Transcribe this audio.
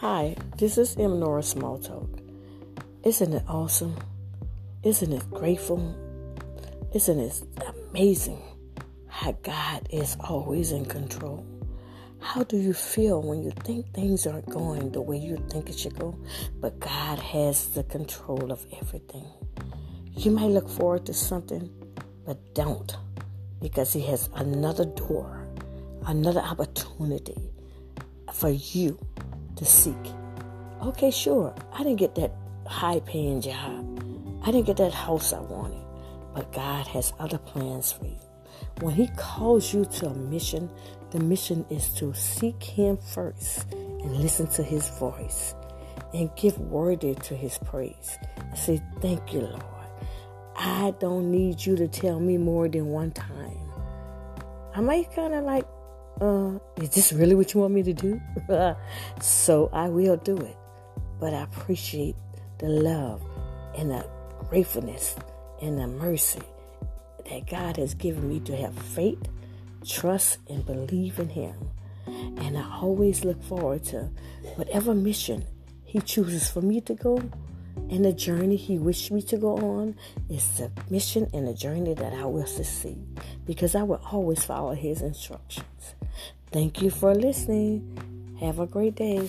Hi, this is M. Nora. Isn't it awesome? Isn't it grateful? Isn't it amazing how God is always in control? How do you feel when you think things aren't going the way you think it should go, but God has the control of everything? You might look forward to something, but don't because He has another door, another opportunity for you to seek. Okay, sure, I didn't get that high paying job, I didn't get that house I wanted, but God has other plans for you. When He calls you to a mission, the mission is to seek Him first and listen to His voice and give worthy to His praise. And say, Thank you, Lord. I don't need you to tell me more than one time. I might kind of like, uh, is this really what you want me to do? so I will do it. But I appreciate the love and the gratefulness and the mercy that God has given me to have faith, trust, and believe in Him. And I always look forward to whatever mission He chooses for me to go and the journey He wished me to go on is the mission and the journey that I will succeed because I will always follow His instructions. Thank you for listening. Have a great day.